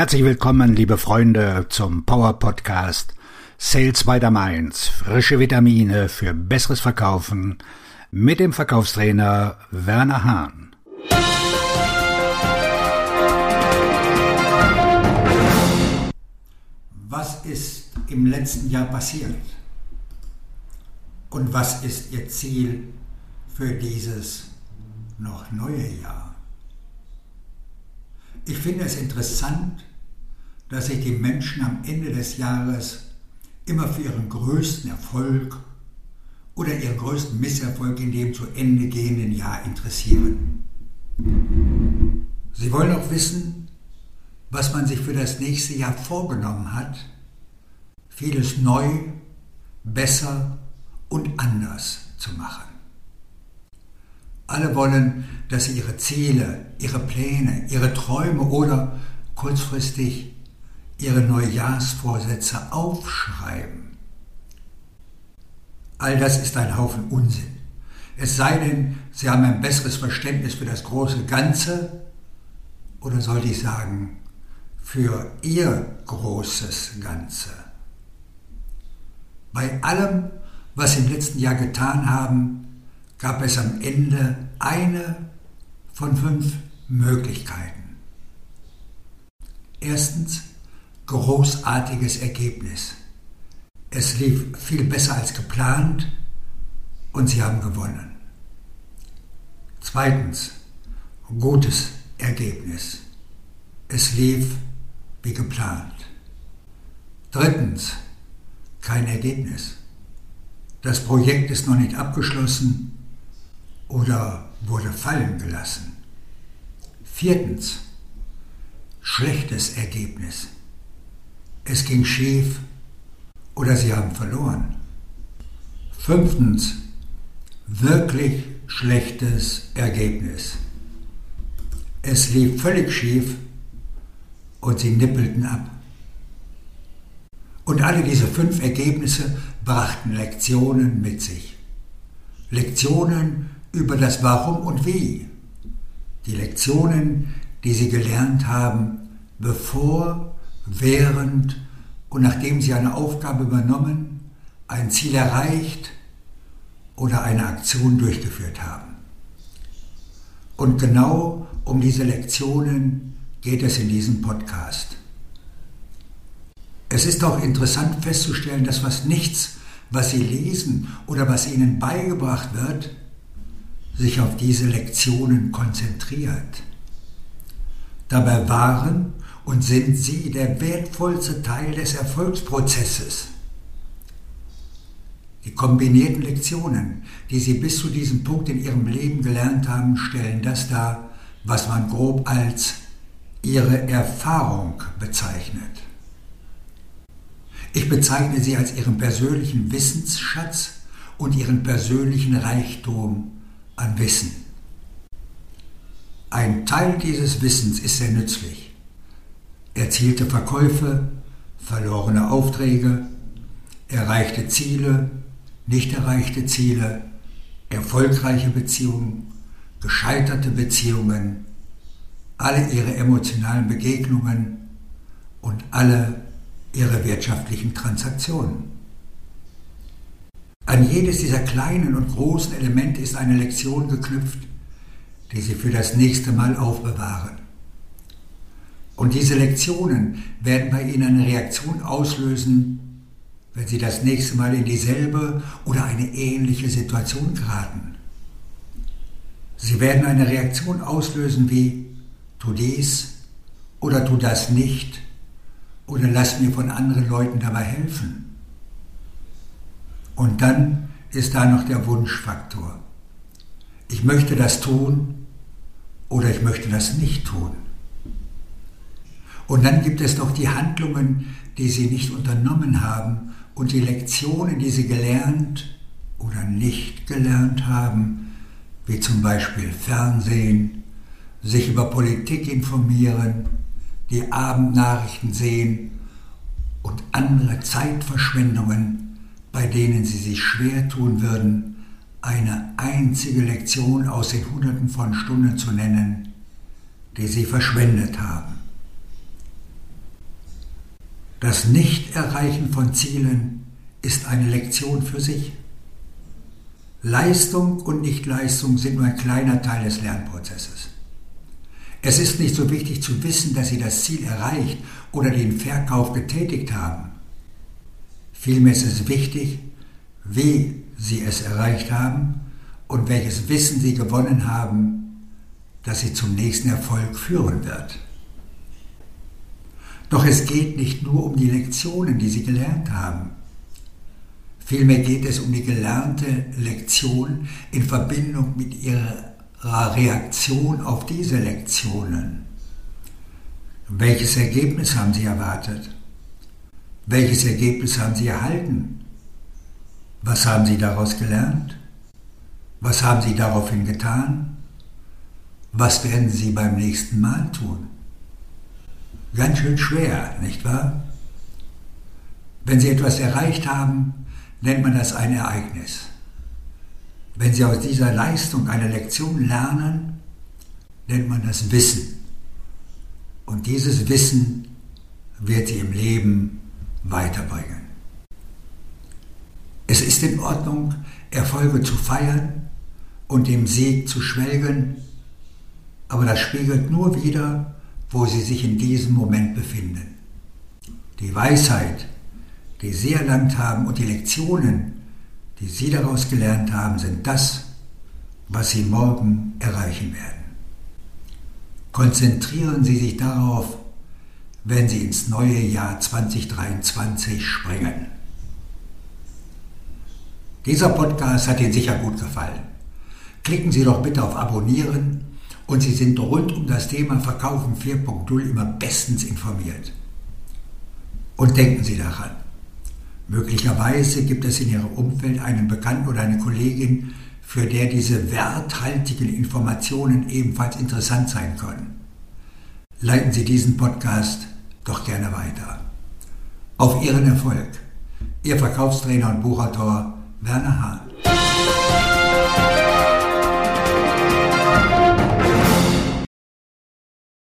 Herzlich willkommen, liebe Freunde, zum Power Podcast Sales by the Mainz. Frische Vitamine für besseres Verkaufen mit dem Verkaufstrainer Werner Hahn. Was ist im letzten Jahr passiert? Und was ist Ihr Ziel für dieses noch neue Jahr? Ich finde es interessant, dass sich die Menschen am Ende des Jahres immer für ihren größten Erfolg oder ihren größten Misserfolg in dem zu Ende gehenden Jahr interessieren. Sie wollen auch wissen, was man sich für das nächste Jahr vorgenommen hat, vieles neu, besser und anders zu machen. Alle wollen, dass sie ihre Ziele, ihre Pläne, ihre Träume oder kurzfristig ihre Neujahrsvorsätze aufschreiben. All das ist ein Haufen Unsinn. Es sei denn, Sie haben ein besseres Verständnis für das große Ganze oder sollte ich sagen, für Ihr großes Ganze. Bei allem, was Sie im letzten Jahr getan haben, gab es am Ende eine von fünf Möglichkeiten. Erstens, großartiges Ergebnis. Es lief viel besser als geplant und sie haben gewonnen. Zweitens, gutes Ergebnis. Es lief wie geplant. Drittens, kein Ergebnis. Das Projekt ist noch nicht abgeschlossen oder wurde fallen gelassen. Viertens, schlechtes Ergebnis. Es ging schief oder Sie haben verloren. Fünftens, wirklich schlechtes Ergebnis. Es lief völlig schief und Sie nippelten ab. Und alle diese fünf Ergebnisse brachten Lektionen mit sich. Lektionen über das Warum und Wie. Die Lektionen, die Sie gelernt haben, bevor, während und nachdem Sie eine Aufgabe übernommen, ein Ziel erreicht oder eine Aktion durchgeführt haben. Und genau um diese Lektionen geht es in diesem Podcast. Es ist auch interessant festzustellen, dass was nichts, was Sie lesen oder was Ihnen beigebracht wird, sich auf diese Lektionen konzentriert. Dabei waren und sind sie der wertvollste Teil des Erfolgsprozesses. Die kombinierten Lektionen, die sie bis zu diesem Punkt in ihrem Leben gelernt haben, stellen das dar, was man grob als ihre Erfahrung bezeichnet. Ich bezeichne sie als ihren persönlichen Wissensschatz und ihren persönlichen Reichtum an Wissen. Ein Teil dieses Wissens ist sehr nützlich. Erzielte Verkäufe, verlorene Aufträge, erreichte Ziele, nicht erreichte Ziele, erfolgreiche Beziehungen, gescheiterte Beziehungen, alle ihre emotionalen Begegnungen und alle ihre wirtschaftlichen Transaktionen. An jedes dieser kleinen und großen Elemente ist eine Lektion geknüpft, die Sie für das nächste Mal aufbewahren. Und diese Lektionen werden bei Ihnen eine Reaktion auslösen, wenn Sie das nächste Mal in dieselbe oder eine ähnliche Situation geraten. Sie werden eine Reaktion auslösen wie tu dies oder tu das nicht oder lass mir von anderen Leuten dabei helfen. Und dann ist da noch der Wunschfaktor. Ich möchte das tun oder ich möchte das nicht tun. Und dann gibt es noch die Handlungen, die Sie nicht unternommen haben und die Lektionen, die Sie gelernt oder nicht gelernt haben, wie zum Beispiel Fernsehen, sich über Politik informieren, die Abendnachrichten sehen und andere Zeitverschwendungen bei denen sie sich schwer tun würden, eine einzige Lektion aus den Hunderten von Stunden zu nennen, die sie verschwendet haben. Das Nicht-Erreichen von Zielen ist eine Lektion für sich. Leistung und Nichtleistung sind nur ein kleiner Teil des Lernprozesses. Es ist nicht so wichtig zu wissen, dass Sie das Ziel erreicht oder den Verkauf getätigt haben. Vielmehr ist es wichtig, wie Sie es erreicht haben und welches Wissen Sie gewonnen haben, das Sie zum nächsten Erfolg führen wird. Doch es geht nicht nur um die Lektionen, die Sie gelernt haben. Vielmehr geht es um die gelernte Lektion in Verbindung mit Ihrer Reaktion auf diese Lektionen. Welches Ergebnis haben Sie erwartet? Welches Ergebnis haben Sie erhalten? Was haben Sie daraus gelernt? Was haben Sie daraufhin getan? Was werden Sie beim nächsten Mal tun? Ganz schön schwer, nicht wahr? Wenn Sie etwas erreicht haben, nennt man das ein Ereignis. Wenn Sie aus dieser Leistung eine Lektion lernen, nennt man das Wissen. Und dieses Wissen wird Sie im Leben weiterbringen. Es ist in Ordnung, Erfolge zu feiern und dem Sieg zu schwelgen, aber das spiegelt nur wider, wo Sie sich in diesem Moment befinden. Die Weisheit, die Sie erlangt haben und die Lektionen, die Sie daraus gelernt haben, sind das, was Sie morgen erreichen werden. Konzentrieren Sie sich darauf, wenn Sie ins neue Jahr 2023 springen. Dieser Podcast hat Ihnen sicher gut gefallen. Klicken Sie doch bitte auf Abonnieren und Sie sind rund um das Thema Verkaufen 4.0 immer bestens informiert. Und denken Sie daran, Möglicherweise gibt es in Ihrem Umfeld einen Bekannten oder eine Kollegin, für der diese werthaltigen Informationen ebenfalls interessant sein können. Leiten Sie diesen Podcast doch gerne weiter. Auf Ihren Erfolg. Ihr Verkaufstrainer und Buchautor Werner Hahn.